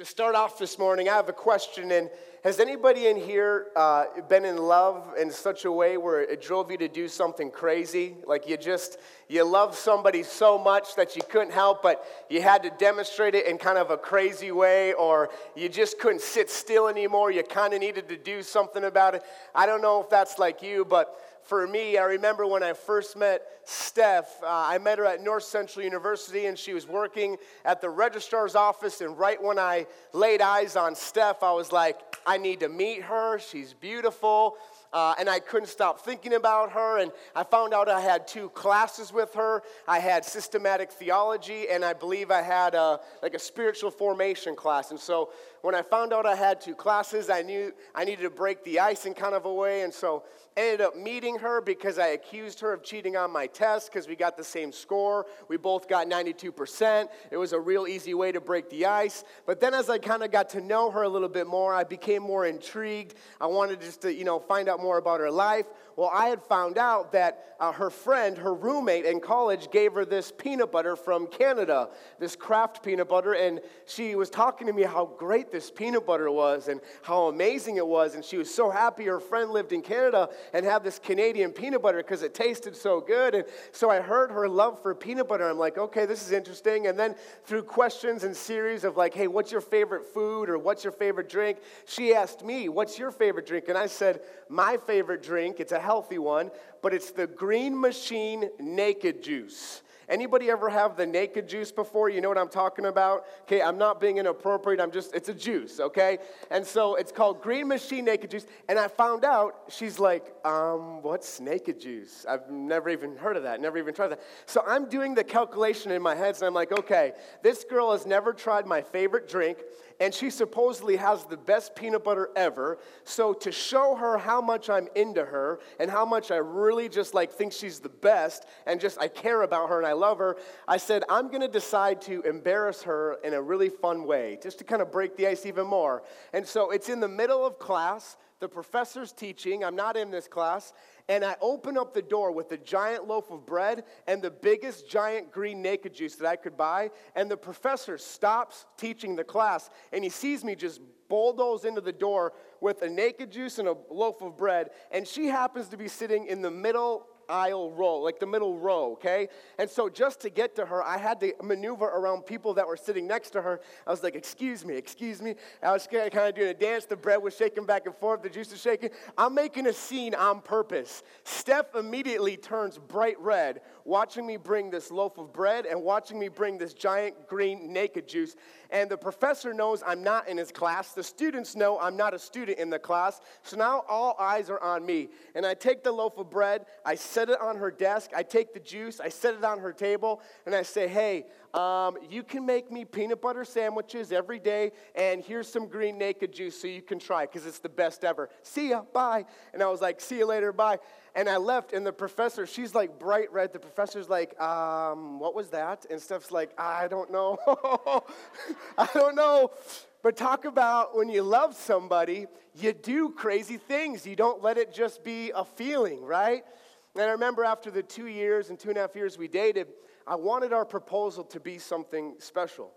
To start off this morning, I have a question. And has anybody in here uh, been in love in such a way where it drove you to do something crazy? Like you just, you love somebody so much that you couldn't help, but you had to demonstrate it in kind of a crazy way, or you just couldn't sit still anymore. You kind of needed to do something about it. I don't know if that's like you, but for me, I remember when I first met Steph, uh, I met her at North Central University and she was working at the registrar's office. And right when I laid eyes on Steph, I was like, I need to meet her. She's beautiful. Uh, and I couldn't stop thinking about her. And I found out I had two classes with her. I had systematic theology, and I believe I had a, like a spiritual formation class. And so when I found out I had two classes, I knew I needed to break the ice in kind of a way. And so ended up meeting her because I accused her of cheating on my test because we got the same score. We both got 92%. It was a real easy way to break the ice. But then as I kind of got to know her a little bit more, I became more intrigued. I wanted just to, you know, find out more about her life. Well, I had found out that uh, her friend, her roommate in college, gave her this peanut butter from Canada, this Kraft peanut butter, and she was talking to me how great this peanut butter was and how amazing it was. And she was so happy her friend lived in Canada and had this Canadian peanut butter because it tasted so good. And so I heard her love for peanut butter. I'm like, okay, this is interesting. And then through questions and series of like, hey, what's your favorite food or what's your favorite drink? She asked me, what's your favorite drink? And I said, my favorite drink, it's a healthy one, but it's the Green Machine Naked Juice. Anybody ever have the naked juice before? You know what I'm talking about? Okay, I'm not being inappropriate. I'm just, it's a juice, okay? And so it's called Green Machine Naked Juice. And I found out, she's like, um, what's naked juice? I've never even heard of that, never even tried that. So I'm doing the calculation in my head, and I'm like, okay, this girl has never tried my favorite drink and she supposedly has the best peanut butter ever. So to show her how much I'm into her and how much I really just like think she's the best and just I care about her and I love her, I said I'm going to decide to embarrass her in a really fun way, just to kind of break the ice even more. And so it's in the middle of class, the professor's teaching, I'm not in this class, and I open up the door with a giant loaf of bread and the biggest giant green naked juice that I could buy. And the professor stops teaching the class and he sees me just bulldoze into the door with a naked juice and a loaf of bread. And she happens to be sitting in the middle aisle row, like the middle row, okay? And so just to get to her, I had to maneuver around people that were sitting next to her. I was like, excuse me, excuse me. I was kind of doing a dance. The bread was shaking back and forth, the juice was shaking. I'm making a scene on purpose. Steph immediately turns bright red, watching me bring this loaf of bread and watching me bring this giant green naked juice. And the professor knows I'm not in his class. The students know I'm not a student in the class. So now all eyes are on me. And I take the loaf of bread, I set it on her desk, I take the juice, I set it on her table, and I say, hey, um, you can make me peanut butter sandwiches every day, and here's some green naked juice so you can try because it's the best ever. See ya, bye. And I was like, see you later, bye. And I left, and the professor, she's like bright red. The professor's like, um, what was that? And Steph's like, I don't know. I don't know. But talk about when you love somebody, you do crazy things. You don't let it just be a feeling, right? And I remember after the two years and two and a half years we dated, I wanted our proposal to be something special.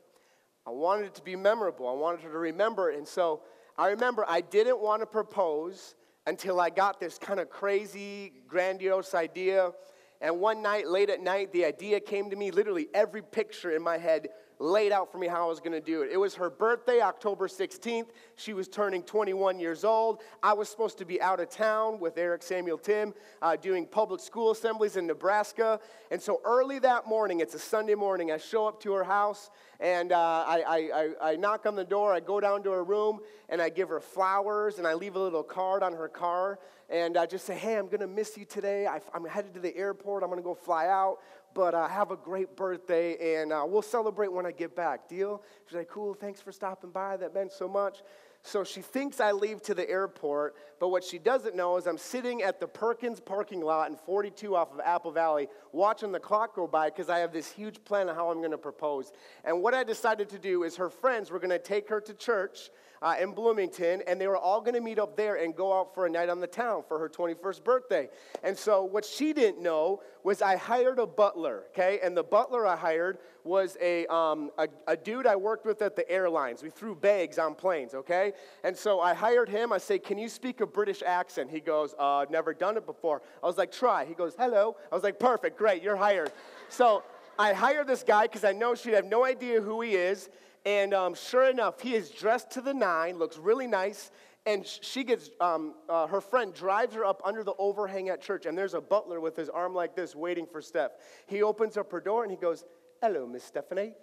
I wanted it to be memorable. I wanted her to remember it. And so I remember I didn't want to propose until I got this kind of crazy, grandiose idea. And one night, late at night, the idea came to me. Literally, every picture in my head laid out for me how I was going to do it. It was her birthday, October 16th. She was turning 21 years old. I was supposed to be out of town with Eric Samuel Tim uh, doing public school assemblies in Nebraska. And so early that morning, it's a Sunday morning, I show up to her house and uh, I, I, I, knock on the door. I go down to her room and I give her flowers and I leave a little card on her car and I just say, Hey, I'm going to miss you today. I, I'm headed to the airport. I'm going to go fly out but uh, have a great birthday and uh, we'll celebrate when I get back. Deal? She's like, cool, thanks for stopping by. That meant so much. So she thinks I leave to the airport, but what she doesn't know is I'm sitting at the Perkins parking lot in 42 off of Apple Valley watching the clock go by because I have this huge plan of how I'm going to propose. And what I decided to do is her friends were going to take her to church uh, in Bloomington, and they were all going to meet up there and go out for a night on the town for her 21st birthday. And so, what she didn't know was I hired a butler, okay? And the butler I hired was a, um, a, a, dude I worked with at the airlines. We threw bags on planes, okay? And so I hired him. I say, Can you speak a British accent? He goes, uh, Never done it before. I was like, Try. He goes, Hello. I was like, Perfect, great, you're hired. So I hire this guy because I know she'd have no idea who he is. And um, sure enough, he is dressed to the nine, looks really nice. And she gets, um, uh, her friend drives her up under the overhang at church, and there's a butler with his arm like this waiting for Steph. He opens up her door and he goes, Hello, Miss Stephanie.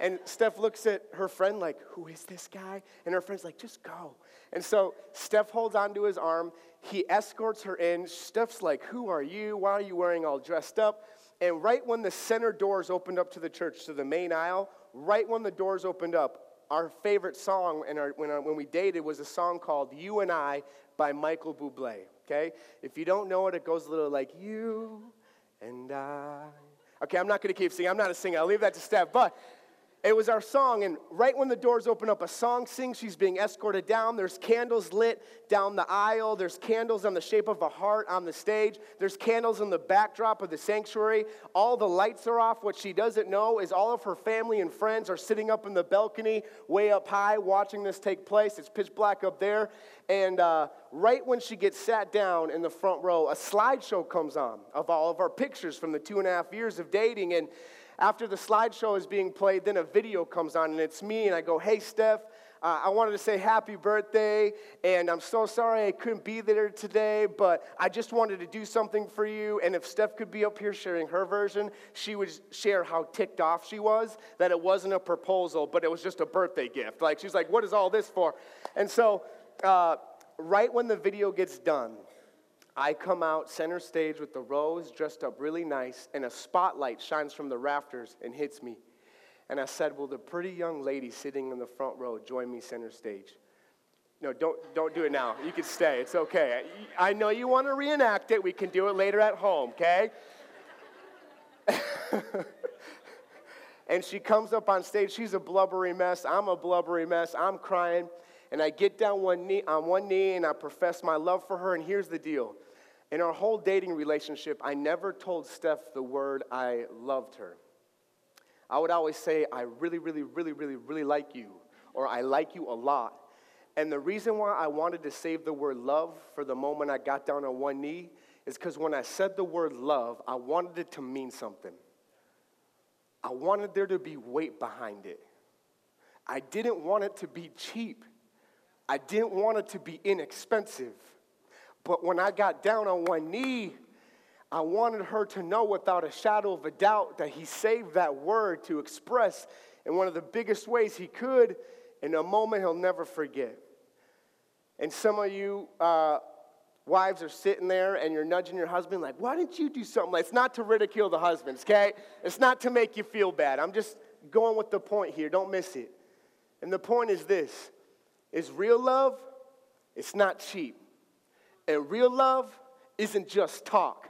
And Steph looks at her friend like, Who is this guy? And her friend's like, Just go. And so Steph holds onto his arm. He escorts her in. Steph's like, Who are you? Why are you wearing all dressed up? And right when the center doors opened up to the church, to the main aisle, right when the doors opened up, our favorite song when, when we dated was a song called You and I by Michael Bublé. Okay? If you don't know it, it goes a little like You and I. Okay, I'm not going to keep singing. I'm not a singer. I'll leave that to Steph. But it was our song, and right when the doors open up, a song sings. She's being escorted down. There's candles lit down the aisle. There's candles on the shape of a heart on the stage. There's candles in the backdrop of the sanctuary. All the lights are off. What she doesn't know is all of her family and friends are sitting up in the balcony, way up high, watching this take place. It's pitch black up there. And uh, right when she gets sat down in the front row, a slideshow comes on of all of our pictures from the two and a half years of dating. And after the slideshow is being played, then a video comes on, and it's me, and I go, Hey, Steph, uh, I wanted to say happy birthday, and I'm so sorry I couldn't be there today, but I just wanted to do something for you. And if Steph could be up here sharing her version, she would share how ticked off she was that it wasn't a proposal, but it was just a birthday gift. Like, she's like, What is all this for? And so, uh, right when the video gets done, I come out center stage with the rose dressed up really nice, and a spotlight shines from the rafters and hits me. And I said, Will the pretty young lady sitting in the front row join me center stage? No, don't, don't do it now. You can stay. It's okay. I know you want to reenact it. We can do it later at home, okay? and she comes up on stage. She's a blubbery mess. I'm a blubbery mess. I'm crying. And I get down one knee, on one knee and I profess my love for her. And here's the deal in our whole dating relationship, I never told Steph the word I loved her. I would always say, I really, really, really, really, really like you, or I like you a lot. And the reason why I wanted to save the word love for the moment I got down on one knee is because when I said the word love, I wanted it to mean something. I wanted there to be weight behind it. I didn't want it to be cheap. I didn't want it to be inexpensive. But when I got down on one knee, I wanted her to know without a shadow of a doubt that he saved that word to express in one of the biggest ways he could in a moment he'll never forget. And some of you uh, wives are sitting there and you're nudging your husband, like, why didn't you do something? Like, it's not to ridicule the husbands, okay? It's not to make you feel bad. I'm just going with the point here. Don't miss it. And the point is this is real love, it's not cheap. And real love isn't just talk.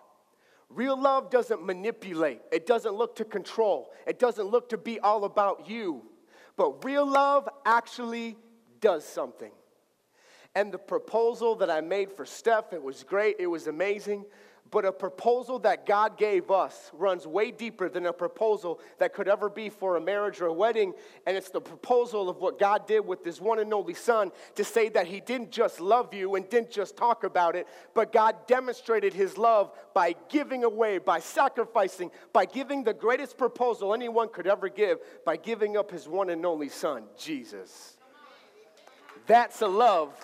Real love doesn't manipulate, it doesn't look to control, it doesn't look to be all about you. But real love actually does something. And the proposal that I made for Steph, it was great, it was amazing. But a proposal that God gave us runs way deeper than a proposal that could ever be for a marriage or a wedding. And it's the proposal of what God did with His one and only Son to say that He didn't just love you and didn't just talk about it, but God demonstrated His love by giving away, by sacrificing, by giving the greatest proposal anyone could ever give, by giving up His one and only Son, Jesus. That's a love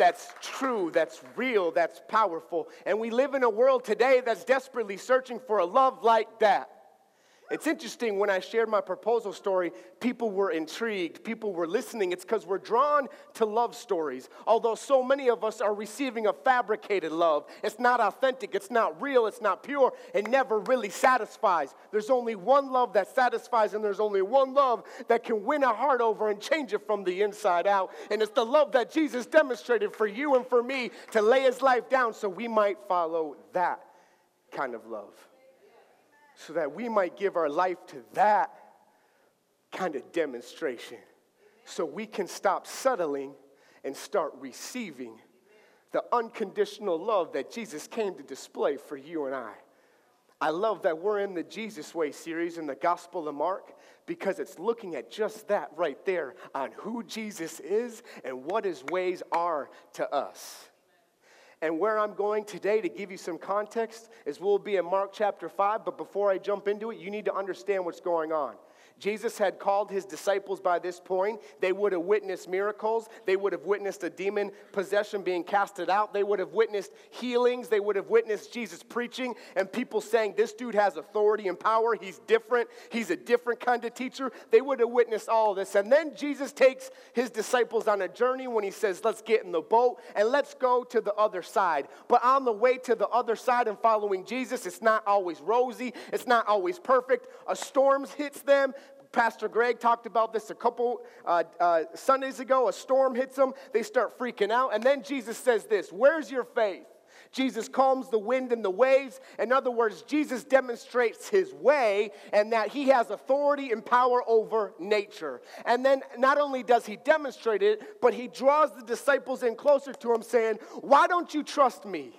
that's true, that's real, that's powerful. And we live in a world today that's desperately searching for a love like that. It's interesting when I shared my proposal story, people were intrigued, people were listening. It's because we're drawn to love stories. Although so many of us are receiving a fabricated love, it's not authentic, it's not real, it's not pure, it never really satisfies. There's only one love that satisfies, and there's only one love that can win a heart over and change it from the inside out. And it's the love that Jesus demonstrated for you and for me to lay his life down so we might follow that kind of love so that we might give our life to that kind of demonstration. So we can stop settling and start receiving the unconditional love that Jesus came to display for you and I. I love that we're in the Jesus Way series in the Gospel of Mark because it's looking at just that right there on who Jesus is and what his ways are to us. And where I'm going today to give you some context is we'll be in Mark chapter 5, but before I jump into it, you need to understand what's going on. Jesus had called his disciples by this point. They would have witnessed miracles. They would have witnessed a demon possession being casted out. They would have witnessed healings. They would have witnessed Jesus preaching and people saying, This dude has authority and power. He's different. He's a different kind of teacher. They would have witnessed all this. And then Jesus takes his disciples on a journey when he says, Let's get in the boat and let's go to the other side. But on the way to the other side and following Jesus, it's not always rosy, it's not always perfect. A storm hits them. Pastor Greg talked about this a couple uh, uh, Sundays ago. A storm hits them, they start freaking out. And then Jesus says this Where's your faith? Jesus calms the wind and the waves. In other words, Jesus demonstrates his way and that he has authority and power over nature. And then not only does he demonstrate it, but he draws the disciples in closer to him, saying, Why don't you trust me?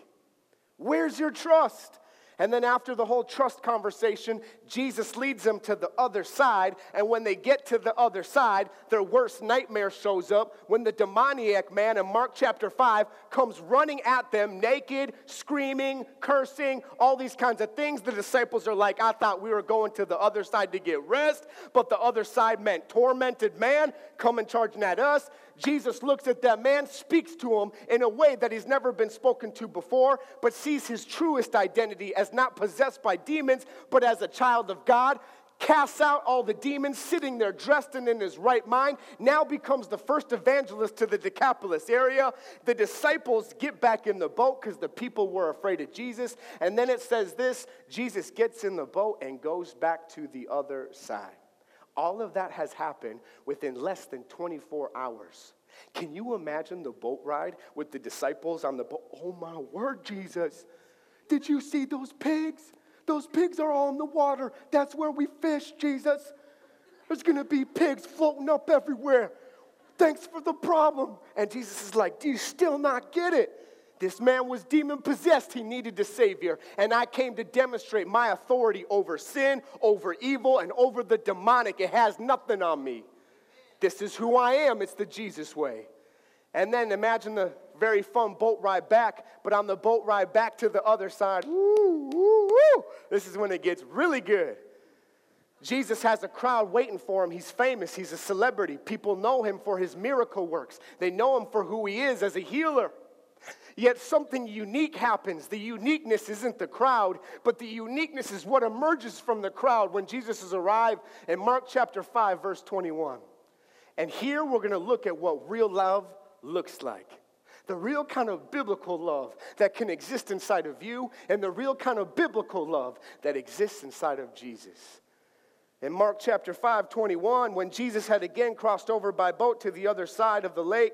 Where's your trust? And then after the whole trust conversation, Jesus leads them to the other side. And when they get to the other side, their worst nightmare shows up when the demoniac man in Mark chapter 5 comes running at them naked, screaming, cursing, all these kinds of things. The disciples are like, I thought we were going to the other side to get rest, but the other side meant tormented man coming charging at us. Jesus looks at that man, speaks to him in a way that he's never been spoken to before, but sees his truest identity as not possessed by demons, but as a child of God. Casts out all the demons, sitting there dressed and in his right mind, now becomes the first evangelist to the Decapolis area. The disciples get back in the boat because the people were afraid of Jesus. And then it says this Jesus gets in the boat and goes back to the other side. All of that has happened within less than 24 hours. Can you imagine the boat ride with the disciples on the boat? Oh my word, Jesus. Did you see those pigs? Those pigs are all in the water. That's where we fish, Jesus. There's gonna be pigs floating up everywhere. Thanks for the problem. And Jesus is like, Do you still not get it? This man was demon possessed. He needed a savior. And I came to demonstrate my authority over sin, over evil, and over the demonic. It has nothing on me. This is who I am. It's the Jesus way. And then imagine the very fun boat ride back, but on the boat ride back to the other side, this is when it gets really good. Jesus has a crowd waiting for him. He's famous, he's a celebrity. People know him for his miracle works, they know him for who he is as a healer. Yet something unique happens. The uniqueness isn't the crowd, but the uniqueness is what emerges from the crowd when Jesus has arrived in Mark chapter 5, verse 21. And here we're going to look at what real love looks like. The real kind of biblical love that can exist inside of you, and the real kind of biblical love that exists inside of Jesus. In Mark chapter 5, 21, when Jesus had again crossed over by boat to the other side of the lake,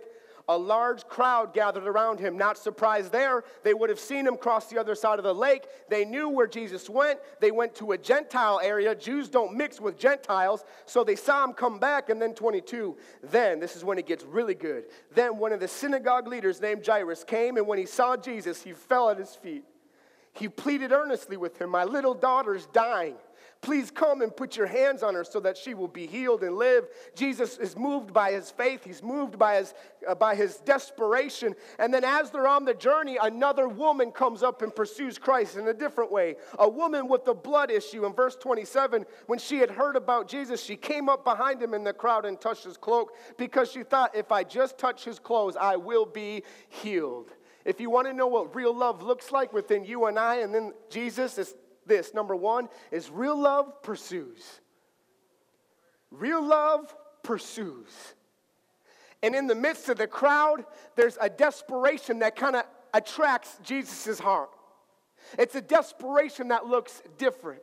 a large crowd gathered around him. Not surprised there. They would have seen him cross the other side of the lake. They knew where Jesus went. They went to a Gentile area. Jews don't mix with Gentiles. So they saw him come back. And then 22, then, this is when it gets really good. Then one of the synagogue leaders named Jairus came, and when he saw Jesus, he fell at his feet. He pleaded earnestly with him, My little daughter's dying. Please come and put your hands on her so that she will be healed and live. Jesus is moved by his faith, he's moved by his, uh, by his desperation. And then, as they're on the journey, another woman comes up and pursues Christ in a different way. A woman with a blood issue. In verse 27, when she had heard about Jesus, she came up behind him in the crowd and touched his cloak because she thought, if I just touch his clothes, I will be healed. If you want to know what real love looks like within you and I, and then Jesus, is this. Number one is real love pursues. Real love pursues. And in the midst of the crowd, there's a desperation that kind of attracts Jesus' heart. It's a desperation that looks different.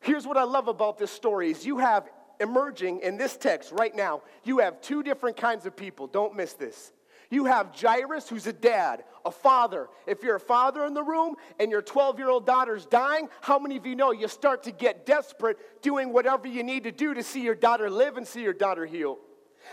Here's what I love about this story is you have emerging in this text right now, you have two different kinds of people. Don't miss this. You have Jairus, who's a dad, a father. If you're a father in the room and your 12 year old daughter's dying, how many of you know you start to get desperate doing whatever you need to do to see your daughter live and see your daughter heal?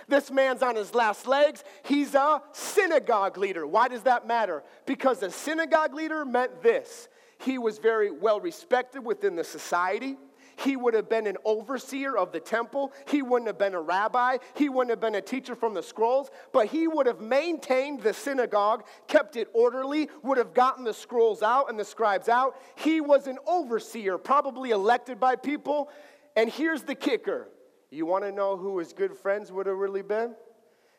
This man's on his last legs. He's a synagogue leader. Why does that matter? Because a synagogue leader meant this He was very well respected within the society. He would have been an overseer of the temple. He wouldn't have been a rabbi. He wouldn't have been a teacher from the scrolls, but he would have maintained the synagogue, kept it orderly, would have gotten the scrolls out and the scribes out. He was an overseer, probably elected by people. And here's the kicker you want to know who his good friends would have really been?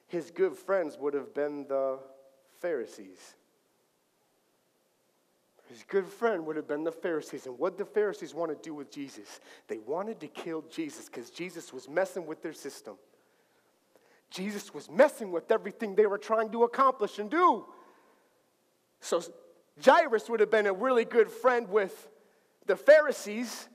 His good friends would have been the Pharisees. His good friend would have been the Pharisees. And what the Pharisees want to do with Jesus? They wanted to kill Jesus because Jesus was messing with their system. Jesus was messing with everything they were trying to accomplish and do. So Jairus would have been a really good friend with the Pharisees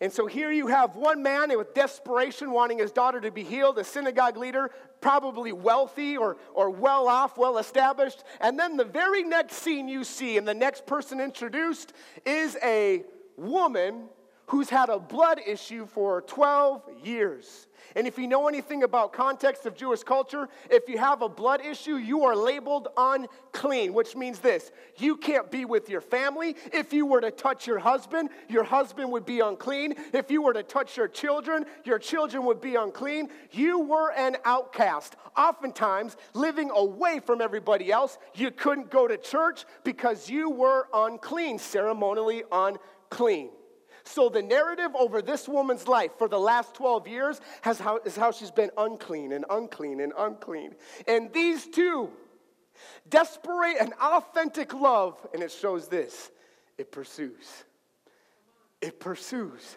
and so here you have one man with desperation wanting his daughter to be healed, a synagogue leader, probably wealthy or, or well off, well established. And then the very next scene you see, and the next person introduced is a woman who's had a blood issue for 12 years. And if you know anything about context of Jewish culture, if you have a blood issue, you are labeled unclean, which means this you can't be with your family. If you were to touch your husband, your husband would be unclean. If you were to touch your children, your children would be unclean. You were an outcast. Oftentimes, living away from everybody else, you couldn't go to church because you were unclean, ceremonially unclean. So, the narrative over this woman's life for the last 12 years has how, is how she's been unclean and unclean and unclean. And these two, desperate and authentic love, and it shows this it pursues. It pursues.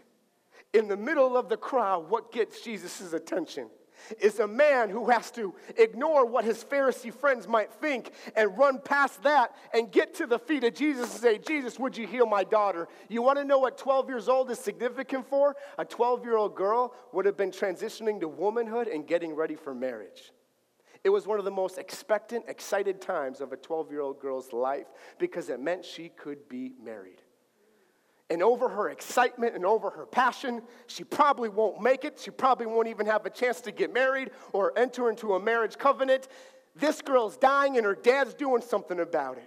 In the middle of the crowd, what gets Jesus' attention? Is a man who has to ignore what his Pharisee friends might think and run past that and get to the feet of Jesus and say, Jesus, would you heal my daughter? You want to know what 12 years old is significant for? A 12 year old girl would have been transitioning to womanhood and getting ready for marriage. It was one of the most expectant, excited times of a 12 year old girl's life because it meant she could be married and over her excitement and over her passion, she probably won't make it. She probably won't even have a chance to get married or enter into a marriage covenant. This girl's dying and her dad's doing something about it.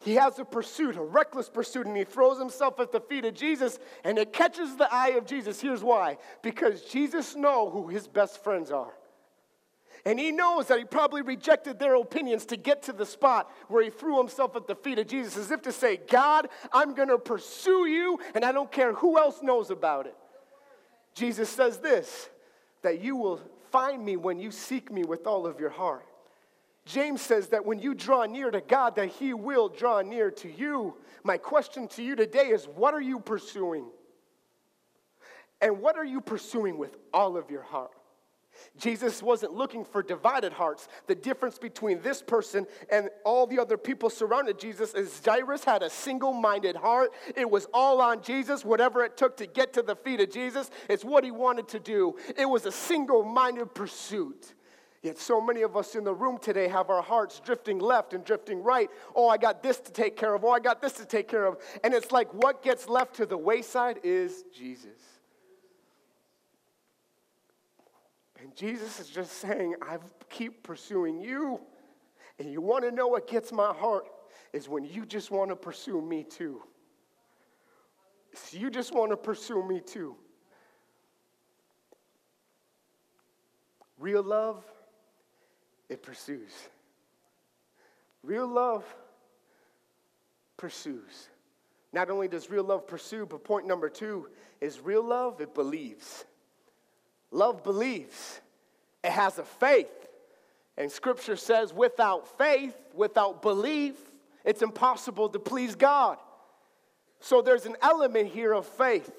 He has a pursuit, a reckless pursuit, and he throws himself at the feet of Jesus, and it catches the eye of Jesus. Here's why because Jesus knows who his best friends are. And he knows that he probably rejected their opinions to get to the spot where he threw himself at the feet of Jesus as if to say, God, I'm going to pursue you, and I don't care who else knows about it. Jesus says this that you will find me when you seek me with all of your heart. James says that when you draw near to God, that he will draw near to you. My question to you today is what are you pursuing? And what are you pursuing with all of your heart? Jesus wasn't looking for divided hearts. The difference between this person and all the other people surrounded Jesus is Jairus had a single minded heart. It was all on Jesus. Whatever it took to get to the feet of Jesus It's what he wanted to do. It was a single minded pursuit. Yet, so many of us in the room today have our hearts drifting left and drifting right. Oh, I got this to take care of. Oh, I got this to take care of. And it's like what gets left to the wayside is Jesus. And Jesus is just saying, I keep pursuing you. And you want to know what gets my heart is when you just want to pursue me too. you just want to pursue me too. Real love, it pursues. Real love pursues. Not only does real love pursue, but point number two is real love, it believes. Love believes, it has a faith. And scripture says, without faith, without belief, it's impossible to please God. So there's an element here of faith.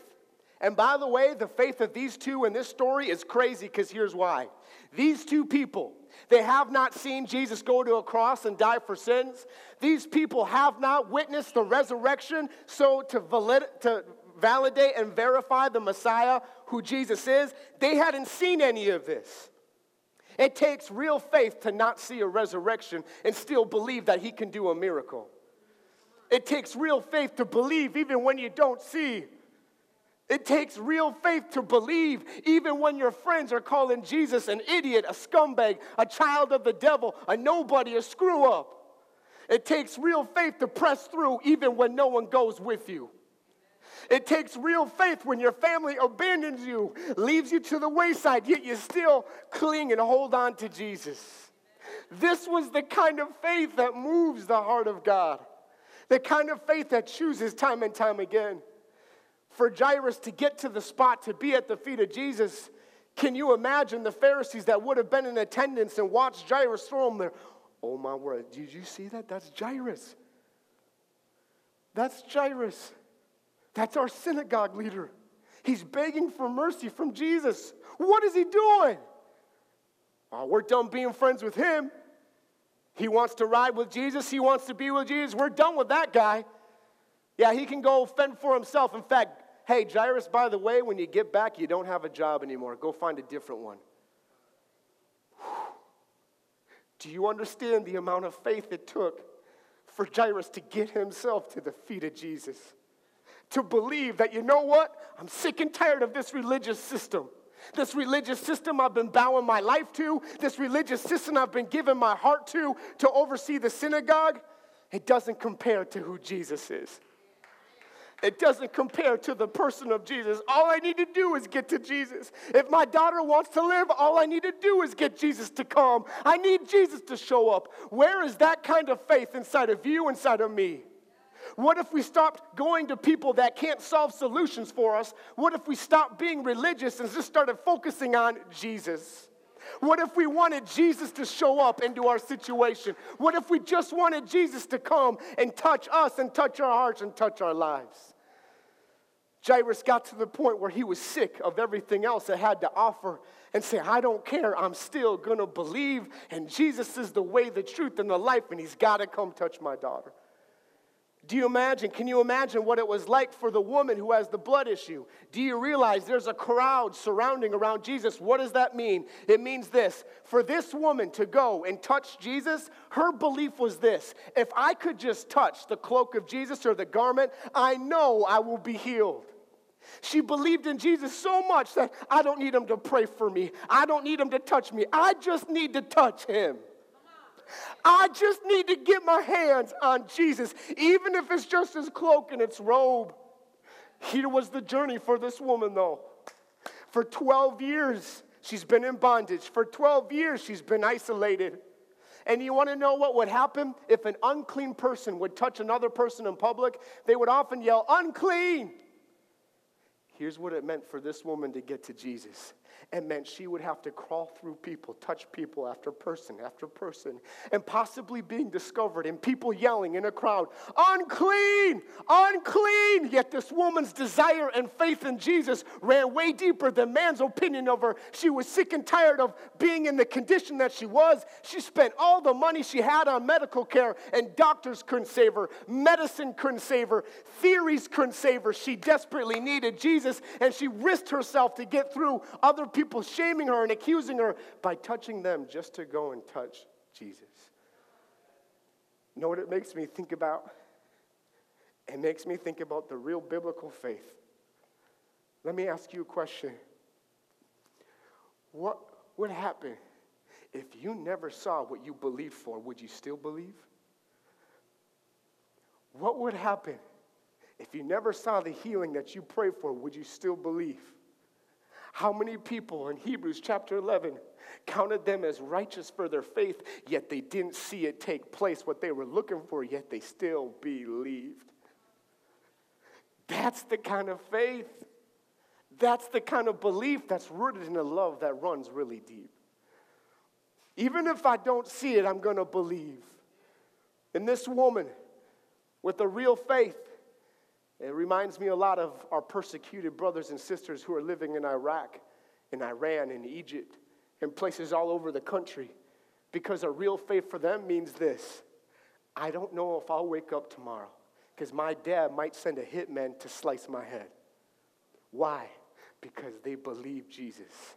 And by the way, the faith of these two in this story is crazy because here's why. These two people, they have not seen Jesus go to a cross and die for sins. These people have not witnessed the resurrection. So, to, valid, to validate and verify the Messiah, who Jesus is, they hadn't seen any of this. It takes real faith to not see a resurrection and still believe that he can do a miracle. It takes real faith to believe even when you don't see. It takes real faith to believe even when your friends are calling Jesus an idiot, a scumbag, a child of the devil, a nobody, a screw up. It takes real faith to press through even when no one goes with you. It takes real faith when your family abandons you, leaves you to the wayside, yet you still cling and hold on to Jesus. This was the kind of faith that moves the heart of God, the kind of faith that chooses time and time again. For Jairus to get to the spot to be at the feet of Jesus, can you imagine the Pharisees that would have been in attendance and watched Jairus throw him there? Oh my word, did you see that? That's Jairus. That's Jairus. That's our synagogue leader. He's begging for mercy from Jesus. What is he doing? Oh, we're done being friends with him. He wants to ride with Jesus. He wants to be with Jesus. We're done with that guy. Yeah, he can go fend for himself. In fact, hey, Jairus, by the way, when you get back, you don't have a job anymore. Go find a different one. Do you understand the amount of faith it took for Jairus to get himself to the feet of Jesus? To believe that, you know what? I'm sick and tired of this religious system. This religious system I've been bowing my life to, this religious system I've been giving my heart to, to oversee the synagogue, it doesn't compare to who Jesus is. It doesn't compare to the person of Jesus. All I need to do is get to Jesus. If my daughter wants to live, all I need to do is get Jesus to come. I need Jesus to show up. Where is that kind of faith inside of you, inside of me? What if we stopped going to people that can't solve solutions for us? What if we stopped being religious and just started focusing on Jesus? What if we wanted Jesus to show up into our situation? What if we just wanted Jesus to come and touch us and touch our hearts and touch our lives? Jairus got to the point where he was sick of everything else it had to offer and say, I don't care, I'm still gonna believe, and Jesus is the way, the truth, and the life, and he's gotta come touch my daughter. Do you imagine? Can you imagine what it was like for the woman who has the blood issue? Do you realize there's a crowd surrounding around Jesus? What does that mean? It means this for this woman to go and touch Jesus, her belief was this if I could just touch the cloak of Jesus or the garment, I know I will be healed. She believed in Jesus so much that I don't need him to pray for me. I don't need him to touch me. I just need to touch him. I just need to get my hands on Jesus, even if it's just his cloak and its robe. Here was the journey for this woman, though. For 12 years, she's been in bondage. For 12 years, she's been isolated. And you want to know what would happen if an unclean person would touch another person in public? They would often yell, Unclean! Here's what it meant for this woman to get to Jesus it meant she would have to crawl through people, touch people after person after person, and possibly being discovered and people yelling in a crowd, unclean, unclean. Yet this woman's desire and faith in Jesus ran way deeper than man's opinion of her. She was sick and tired of being in the condition that she was. She spent all the money she had on medical care, and doctors couldn't save her, medicine couldn't save her, theories couldn't save her. She desperately needed Jesus, and she risked herself to get through other people shaming her and accusing her by touching them just to go and touch Jesus. You know what it makes me think about? It makes me think about the real biblical faith. Let me ask you a question. What would happen if you never saw what you believed for? Would you still believe? What would happen if you never saw the healing that you prayed for? Would you still believe? How many people in Hebrews chapter 11 counted them as righteous for their faith, yet they didn't see it take place, what they were looking for, yet they still believed? That's the kind of faith. That's the kind of belief that's rooted in a love that runs really deep. Even if I don't see it, I'm going to believe. In this woman with a real faith, it reminds me a lot of our persecuted brothers and sisters who are living in Iraq, in Iran, in Egypt, in places all over the country. Because a real faith for them means this I don't know if I'll wake up tomorrow, because my dad might send a hitman to slice my head. Why? Because they believe Jesus.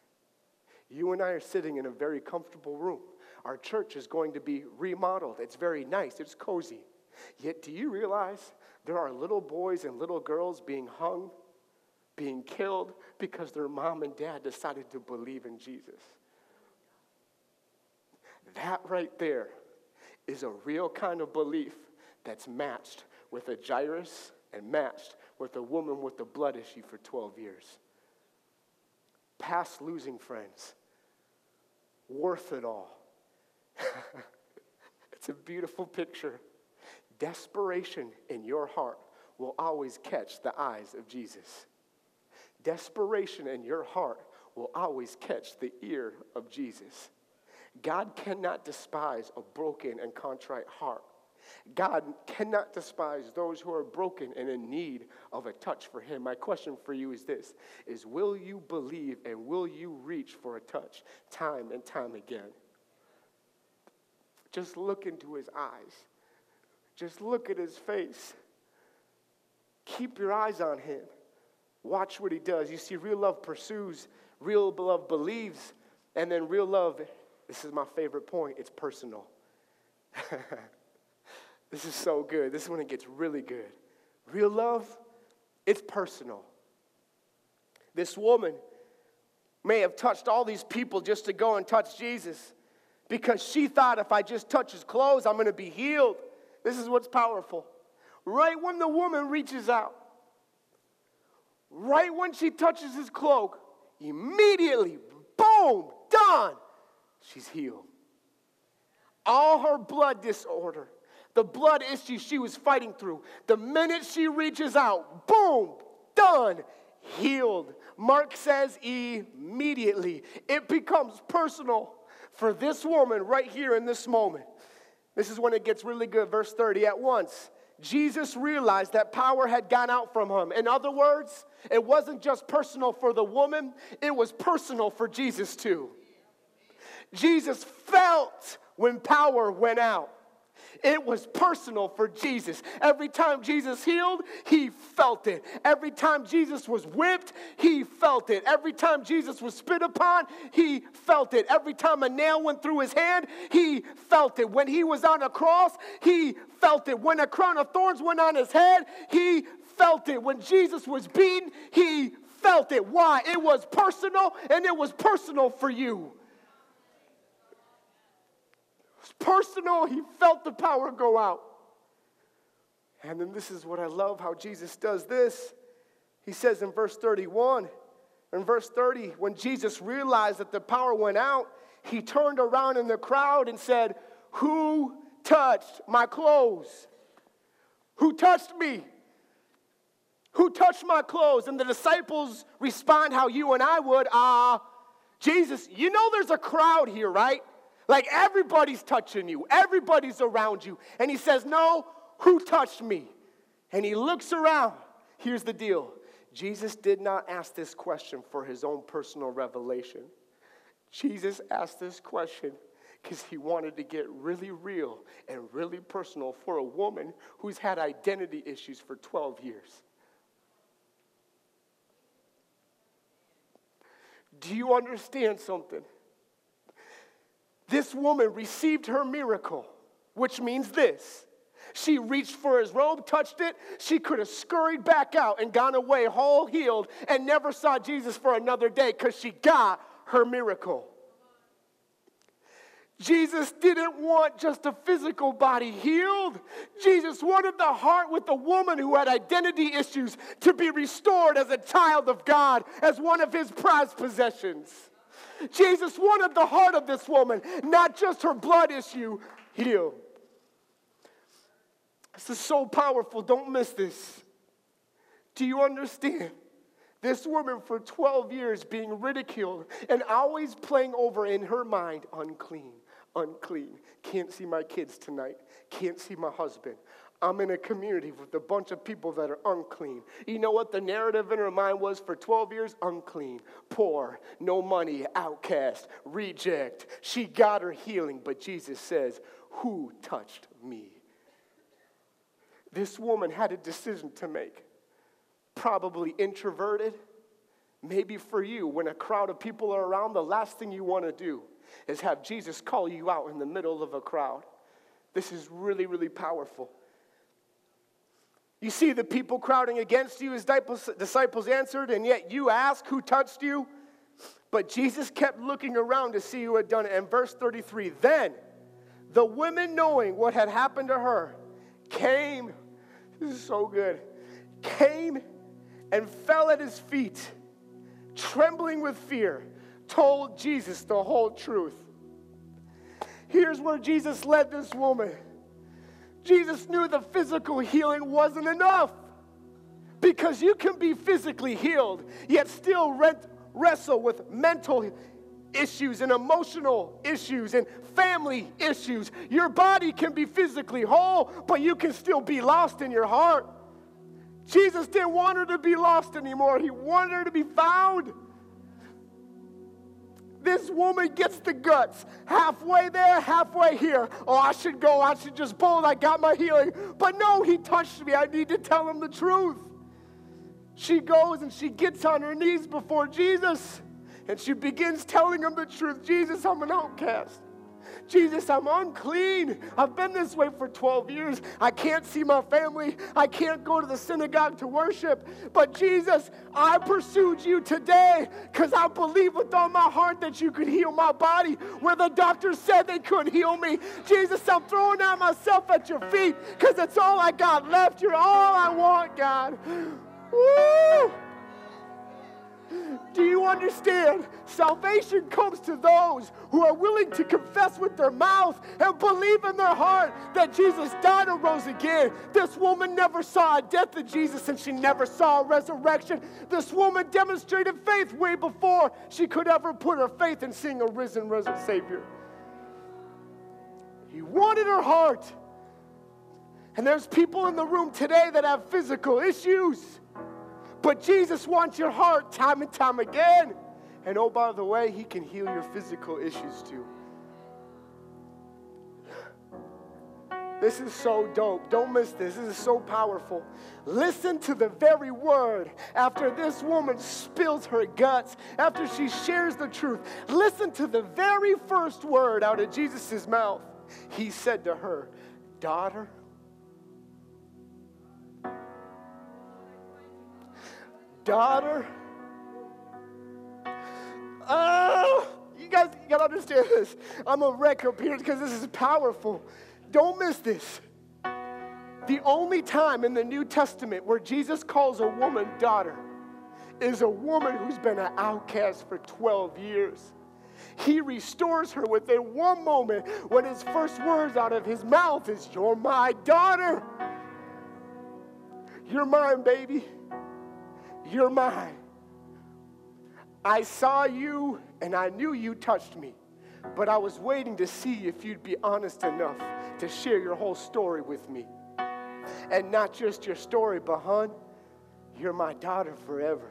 You and I are sitting in a very comfortable room. Our church is going to be remodeled. It's very nice, it's cozy. Yet, do you realize there are little boys and little girls being hung, being killed because their mom and dad decided to believe in Jesus. That right there is a real kind of belief that's matched with a Jairus and matched with a woman with a blood issue for 12 years. Past losing friends, worth it all. it's a beautiful picture. Desperation in your heart will always catch the eyes of Jesus. Desperation in your heart will always catch the ear of Jesus. God cannot despise a broken and contrite heart. God cannot despise those who are broken and in need of a touch for him. My question for you is this is will you believe and will you reach for a touch time and time again? Just look into his eyes. Just look at his face. Keep your eyes on him. Watch what he does. You see, real love pursues, real love believes, and then real love, this is my favorite point, it's personal. this is so good. This is when it gets really good. Real love, it's personal. This woman may have touched all these people just to go and touch Jesus because she thought if I just touch his clothes, I'm going to be healed. This is what's powerful. Right when the woman reaches out, right when she touches his cloak, immediately, boom, done, she's healed. All her blood disorder, the blood issue she was fighting through, the minute she reaches out, boom, done, healed. Mark says immediately. It becomes personal for this woman right here in this moment. This is when it gets really good. Verse 30 at once. Jesus realized that power had gone out from him. In other words, it wasn't just personal for the woman, it was personal for Jesus too. Jesus felt when power went out. It was personal for Jesus. Every time Jesus healed, he felt it. Every time Jesus was whipped, he felt it. Every time Jesus was spit upon, he felt it. Every time a nail went through his hand, he felt it. When he was on a cross, he felt it. When a crown of thorns went on his head, he felt it. When Jesus was beaten, he felt it. Why? It was personal and it was personal for you personal. He felt the power go out. And then this is what I love how Jesus does this. He says in verse 31, in verse 30, when Jesus realized that the power went out, he turned around in the crowd and said, Who touched my clothes? Who touched me? Who touched my clothes? And the disciples respond how you and I would. Ah, Jesus, you know there's a crowd here, right? Like everybody's touching you, everybody's around you. And he says, No, who touched me? And he looks around. Here's the deal Jesus did not ask this question for his own personal revelation. Jesus asked this question because he wanted to get really real and really personal for a woman who's had identity issues for 12 years. Do you understand something? This woman received her miracle, which means this. She reached for his robe, touched it. She could have scurried back out and gone away whole healed and never saw Jesus for another day because she got her miracle. Jesus didn't want just a physical body healed. Jesus wanted the heart with the woman who had identity issues to be restored as a child of God, as one of his prized possessions. Jesus wanted the heart of this woman, not just her blood issue healed. This is so powerful. Don't miss this. Do you understand? This woman for 12 years being ridiculed and always playing over in her mind unclean, unclean. Can't see my kids tonight. Can't see my husband. I'm in a community with a bunch of people that are unclean. You know what the narrative in her mind was for 12 years? Unclean, poor, no money, outcast, reject. She got her healing, but Jesus says, Who touched me? This woman had a decision to make. Probably introverted. Maybe for you, when a crowd of people are around, the last thing you want to do is have Jesus call you out in the middle of a crowd. This is really, really powerful. You see the people crowding against you, his disciples answered, and yet you ask, Who touched you? But Jesus kept looking around to see who had done it. And verse 33 Then The women, knowing what had happened to her, came, this is so good, came and fell at his feet, trembling with fear, told Jesus the whole truth. Here's where Jesus led this woman. Jesus knew the physical healing wasn't enough because you can be physically healed, yet still wrestle with mental issues and emotional issues and family issues. Your body can be physically whole, but you can still be lost in your heart. Jesus didn't want her to be lost anymore, He wanted her to be found. This woman gets the guts halfway there, halfway here. Oh, I should go. I should just bold. I got my healing. But no, he touched me. I need to tell him the truth. She goes and she gets on her knees before Jesus and she begins telling him the truth Jesus, I'm an outcast. Jesus, I'm unclean. I've been this way for 12 years. I can't see my family. I can't go to the synagogue to worship. But Jesus, I pursued you today because I believe with all my heart that you could heal my body where the doctors said they couldn't heal me. Jesus, I'm throwing out myself at your feet because it's all I got left. You're all I want, God. Woo! Do you understand? Salvation comes to those who are willing to confess with their mouth and believe in their heart that Jesus died and rose again. This woman never saw a death of Jesus and she never saw a resurrection. This woman demonstrated faith way before she could ever put her faith in seeing a risen, risen Savior. He wanted her heart. And there's people in the room today that have physical issues. But Jesus wants your heart time and time again. And oh, by the way, He can heal your physical issues too. This is so dope. Don't miss this. This is so powerful. Listen to the very word after this woman spills her guts, after she shares the truth. Listen to the very first word out of Jesus' mouth. He said to her, Daughter, daughter. Oh, you guys, you gotta understand this. I'm a wreck up here because this is powerful. Don't miss this. The only time in the New Testament where Jesus calls a woman daughter is a woman who's been an outcast for 12 years. He restores her within one moment when his first words out of his mouth is, You're my daughter. You're mine, baby. You're mine. I saw you and I knew you touched me, but I was waiting to see if you'd be honest enough to share your whole story with me. And not just your story, but hon, you're my daughter forever.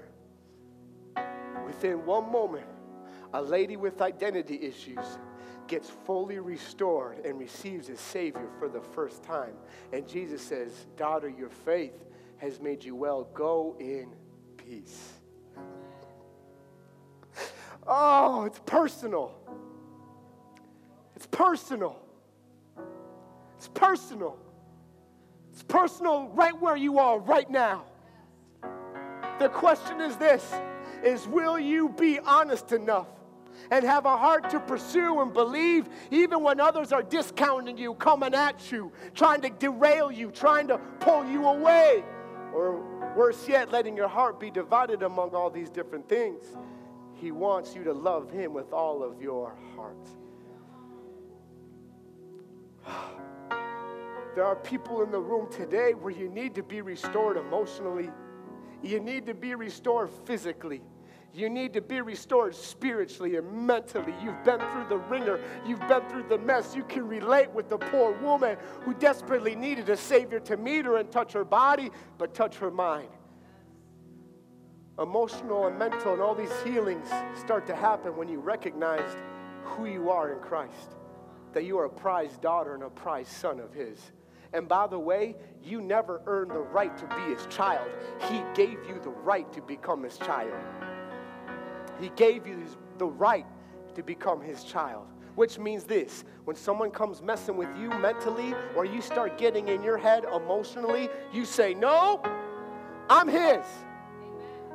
Within one moment, a lady with identity issues gets fully restored and receives a Savior for the first time. And Jesus says, Daughter, your faith has made you well. Go in peace. Oh, it's personal. It's personal. It's personal. It's personal right where you are right now. The question is this is will you be honest enough and have a heart to pursue and believe even when others are discounting you, coming at you, trying to derail you, trying to pull you away? Or Worse yet, letting your heart be divided among all these different things. He wants you to love Him with all of your heart. There are people in the room today where you need to be restored emotionally, you need to be restored physically. You need to be restored spiritually and mentally. You've been through the ringer, you've been through the mess. You can relate with the poor woman who desperately needed a Savior to meet her and touch her body, but touch her mind. Emotional and mental and all these healings start to happen when you recognize who you are in Christ, that you are a prized daughter and a prized son of His. And by the way, you never earned the right to be His child, He gave you the right to become His child. He gave you the right to become his child. Which means this when someone comes messing with you mentally or you start getting in your head emotionally, you say, No, I'm his.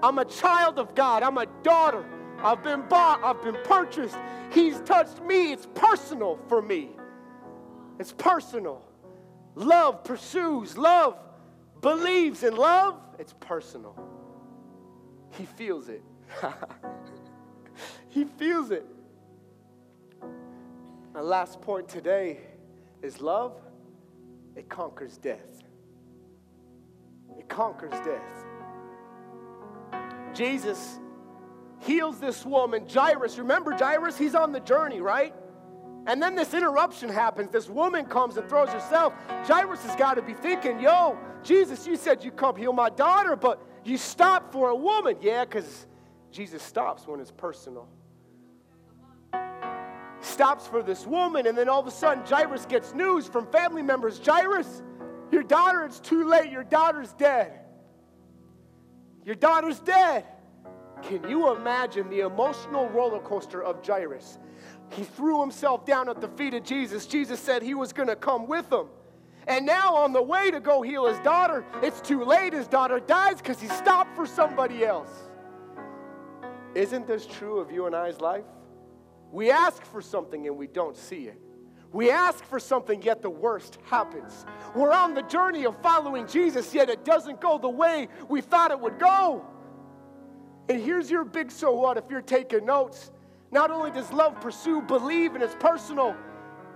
I'm a child of God. I'm a daughter. I've been bought. I've been purchased. He's touched me. It's personal for me. It's personal. Love pursues, love believes in love, it's personal. He feels it. he feels it. My last point today is love, it conquers death. It conquers death. Jesus heals this woman, Jairus. Remember Jairus? He's on the journey, right? And then this interruption happens. This woman comes and throws herself. Jairus has got to be thinking, yo, Jesus, you said you come heal my daughter, but you stopped for a woman. Yeah, because Jesus stops when it's personal. Stops for this woman, and then all of a sudden, Jairus gets news from family members Jairus, your daughter, it's too late. Your daughter's dead. Your daughter's dead. Can you imagine the emotional roller coaster of Jairus? He threw himself down at the feet of Jesus. Jesus said he was going to come with him. And now, on the way to go heal his daughter, it's too late. His daughter dies because he stopped for somebody else. Isn't this true of you and I's life? We ask for something and we don't see it. We ask for something, yet the worst happens. We're on the journey of following Jesus, yet it doesn't go the way we thought it would go. And here's your big so what if you're taking notes. Not only does love pursue, believe, and it's personal,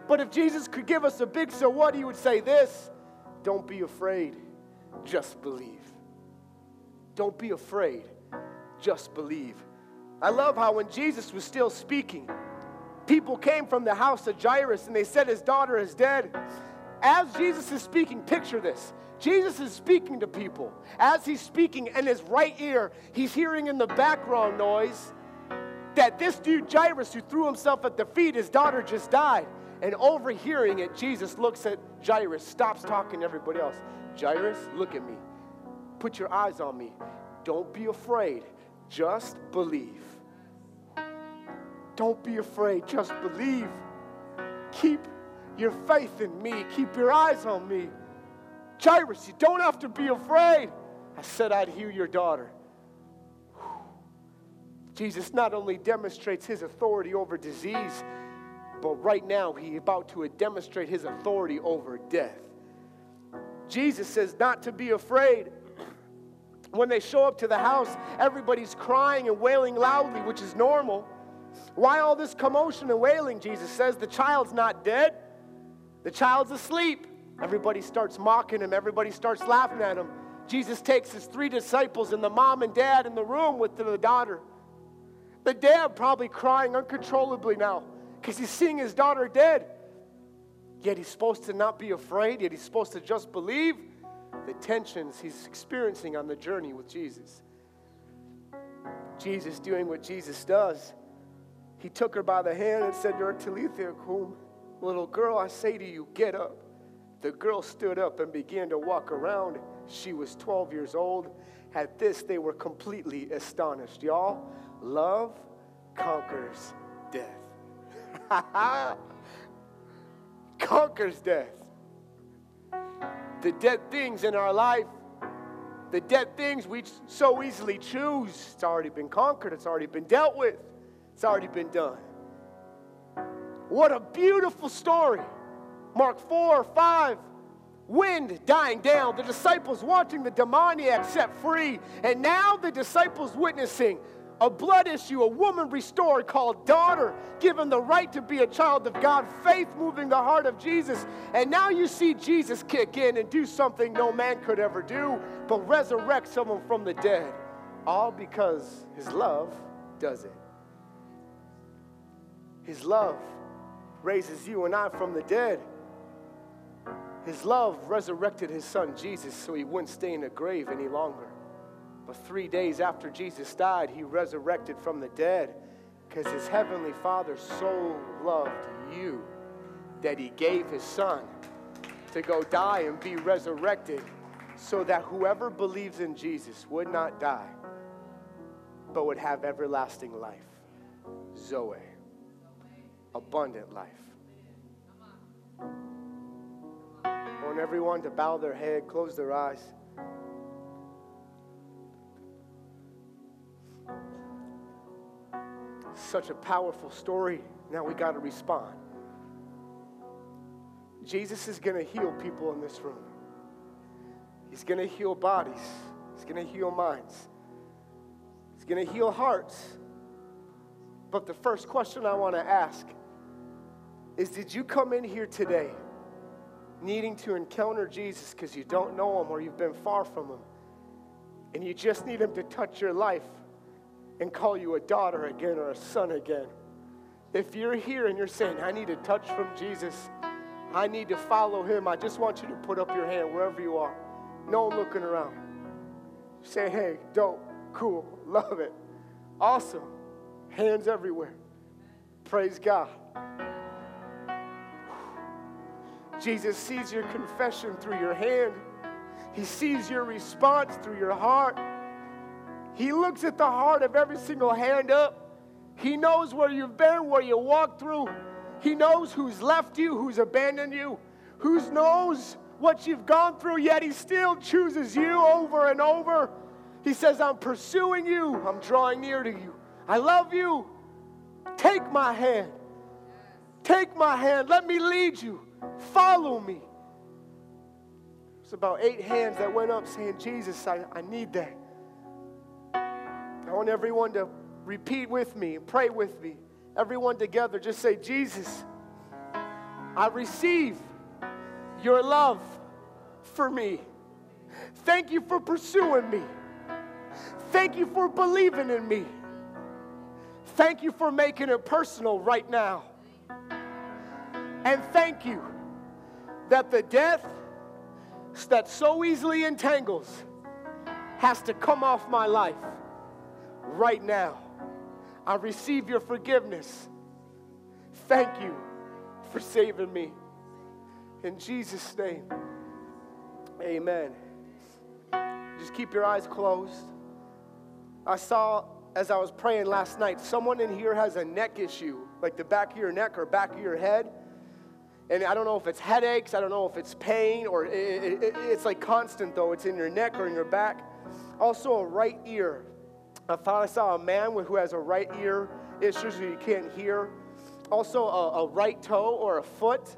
but if Jesus could give us a big so what, he would say this don't be afraid, just believe. Don't be afraid, just believe. I love how when Jesus was still speaking, people came from the house of Jairus and they said his daughter is dead. As Jesus is speaking, picture this. Jesus is speaking to people. As he's speaking in his right ear, he's hearing in the background noise that this dude Jairus, who threw himself at the feet, his daughter just died. And overhearing it, Jesus looks at Jairus, stops talking to everybody else. Jairus, look at me. Put your eyes on me. Don't be afraid. Just believe. Don't be afraid. Just believe. Keep your faith in me. Keep your eyes on me. Jairus, you don't have to be afraid. I said I'd heal your daughter. Jesus not only demonstrates his authority over disease, but right now he's about to demonstrate his authority over death. Jesus says not to be afraid. When they show up to the house, everybody's crying and wailing loudly, which is normal. Why all this commotion and wailing? Jesus says the child's not dead, the child's asleep. Everybody starts mocking him, everybody starts laughing at him. Jesus takes his three disciples and the mom and dad in the room with the daughter. The dad probably crying uncontrollably now because he's seeing his daughter dead. Yet he's supposed to not be afraid, yet he's supposed to just believe the tensions he's experiencing on the journey with Jesus. Jesus doing what Jesus does. He took her by the hand and said to her, Talitha kum, little girl, I say to you, get up. The girl stood up and began to walk around. She was 12 years old. At this, they were completely astonished. Y'all, love conquers death. conquers death. The dead things in our life, the dead things we so easily choose, it's already been conquered, it's already been dealt with. It's already been done. What a beautiful story. Mark 4 5. Wind dying down, the disciples watching the demoniac set free, and now the disciples witnessing a blood issue, a woman restored called daughter, given the right to be a child of God, faith moving the heart of Jesus. And now you see Jesus kick in and do something no man could ever do, but resurrect someone from the dead. All because his love does it. His love raises you and I from the dead. His love resurrected his son Jesus so he wouldn't stay in the grave any longer. But three days after Jesus died, he resurrected from the dead because his heavenly Father so loved you that he gave his son to go die and be resurrected so that whoever believes in Jesus would not die but would have everlasting life. Zoe abundant life. I want everyone to bow their head, close their eyes. Such a powerful story. Now we got to respond. Jesus is going to heal people in this room. He's going to heal bodies, He's going to heal minds, He's going to heal hearts. But the first question I want to ask is Did you come in here today needing to encounter Jesus because you don't know Him or you've been far from Him? And you just need Him to touch your life and call you a daughter again or a son again. If you're here and you're saying, I need a touch from Jesus, I need to follow him, I just want you to put up your hand wherever you are. No looking around. Say, hey, dope, cool, love it, awesome. Hands everywhere. Praise God. Jesus sees your confession through your hand. He sees your response through your heart. He looks at the heart of every single hand up. He knows where you've been, where you walked through. He knows who's left you, who's abandoned you, who knows what you've gone through, yet He still chooses you over and over. He says, I'm pursuing you, I'm drawing near to you. I love you. Take my hand. Take my hand. Let me lead you. Follow me. It's about eight hands that went up saying, Jesus, I, I need that. I want everyone to repeat with me, pray with me. Everyone together, just say, Jesus, I receive your love for me. Thank you for pursuing me. Thank you for believing in me. Thank you for making it personal right now. And thank you that the death that so easily entangles has to come off my life right now. I receive your forgiveness. Thank you for saving me. In Jesus' name, amen. Just keep your eyes closed. I saw as I was praying last night, someone in here has a neck issue, like the back of your neck or back of your head. And I don't know if it's headaches, I don't know if it's pain, or it, it, it's like constant though. It's in your neck or in your back. Also, a right ear. I thought I saw a man who has a right ear issue so you can't hear. Also, a, a right toe or a foot.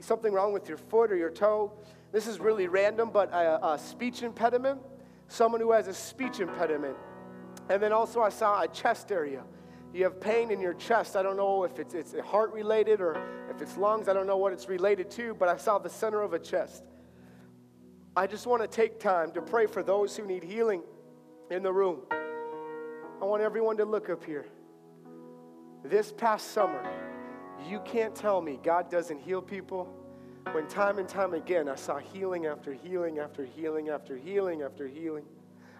Something wrong with your foot or your toe. This is really random, but a, a speech impediment. Someone who has a speech impediment. And then also, I saw a chest area. You have pain in your chest. I don't know if it's, it's heart related or if it's lungs. I don't know what it's related to, but I saw the center of a chest. I just want to take time to pray for those who need healing in the room. I want everyone to look up here. This past summer, you can't tell me God doesn't heal people when time and time again I saw healing after healing after healing after healing after healing.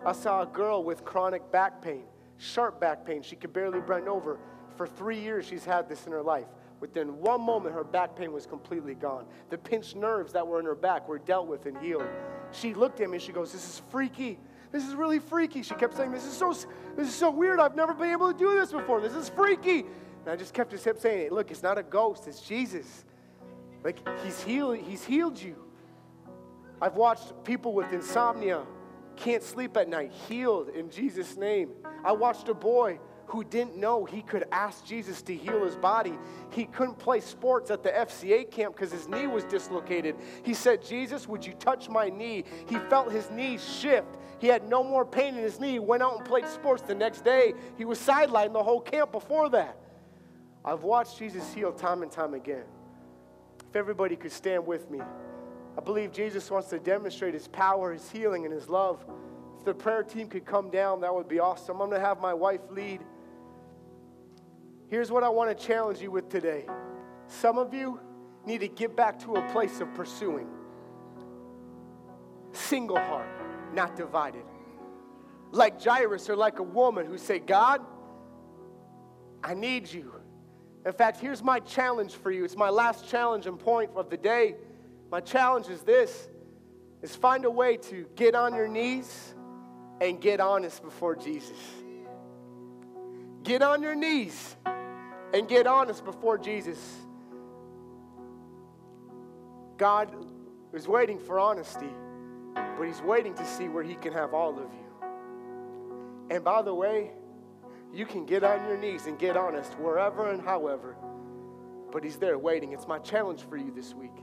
I saw a girl with chronic back pain, sharp back pain. She could barely bend over. For three years, she's had this in her life. Within one moment, her back pain was completely gone. The pinched nerves that were in her back were dealt with and healed. She looked at me and she goes, This is freaky. This is really freaky. She kept saying, This is so this is so weird. I've never been able to do this before. This is freaky. And I just kept just kept saying, Look, it's not a ghost, it's Jesus. Like he's healed, he's healed you. I've watched people with insomnia, can't sleep at night, healed in Jesus' name. I watched a boy who didn't know he could ask Jesus to heal his body. He couldn't play sports at the FCA camp because his knee was dislocated. He said, Jesus, would you touch my knee? He felt his knee shift. He had no more pain in his knee. He went out and played sports the next day. He was sidelined the whole camp before that. I've watched Jesus heal time and time again. If everybody could stand with me, I believe Jesus wants to demonstrate his power, his healing, and his love. If the prayer team could come down, that would be awesome. I'm going to have my wife lead. Here's what I want to challenge you with today. Some of you need to get back to a place of pursuing. Single heart not divided. Like Jairus or like a woman who say, God, I need you. In fact, here's my challenge for you. It's my last challenge and point of the day. My challenge is this is find a way to get on your knees and get honest before Jesus. Get on your knees and get honest before Jesus. God is waiting for honesty but he's waiting to see where he can have all of you. And by the way, you can get on your knees and get honest wherever and however, but he's there waiting. It's my challenge for you this week.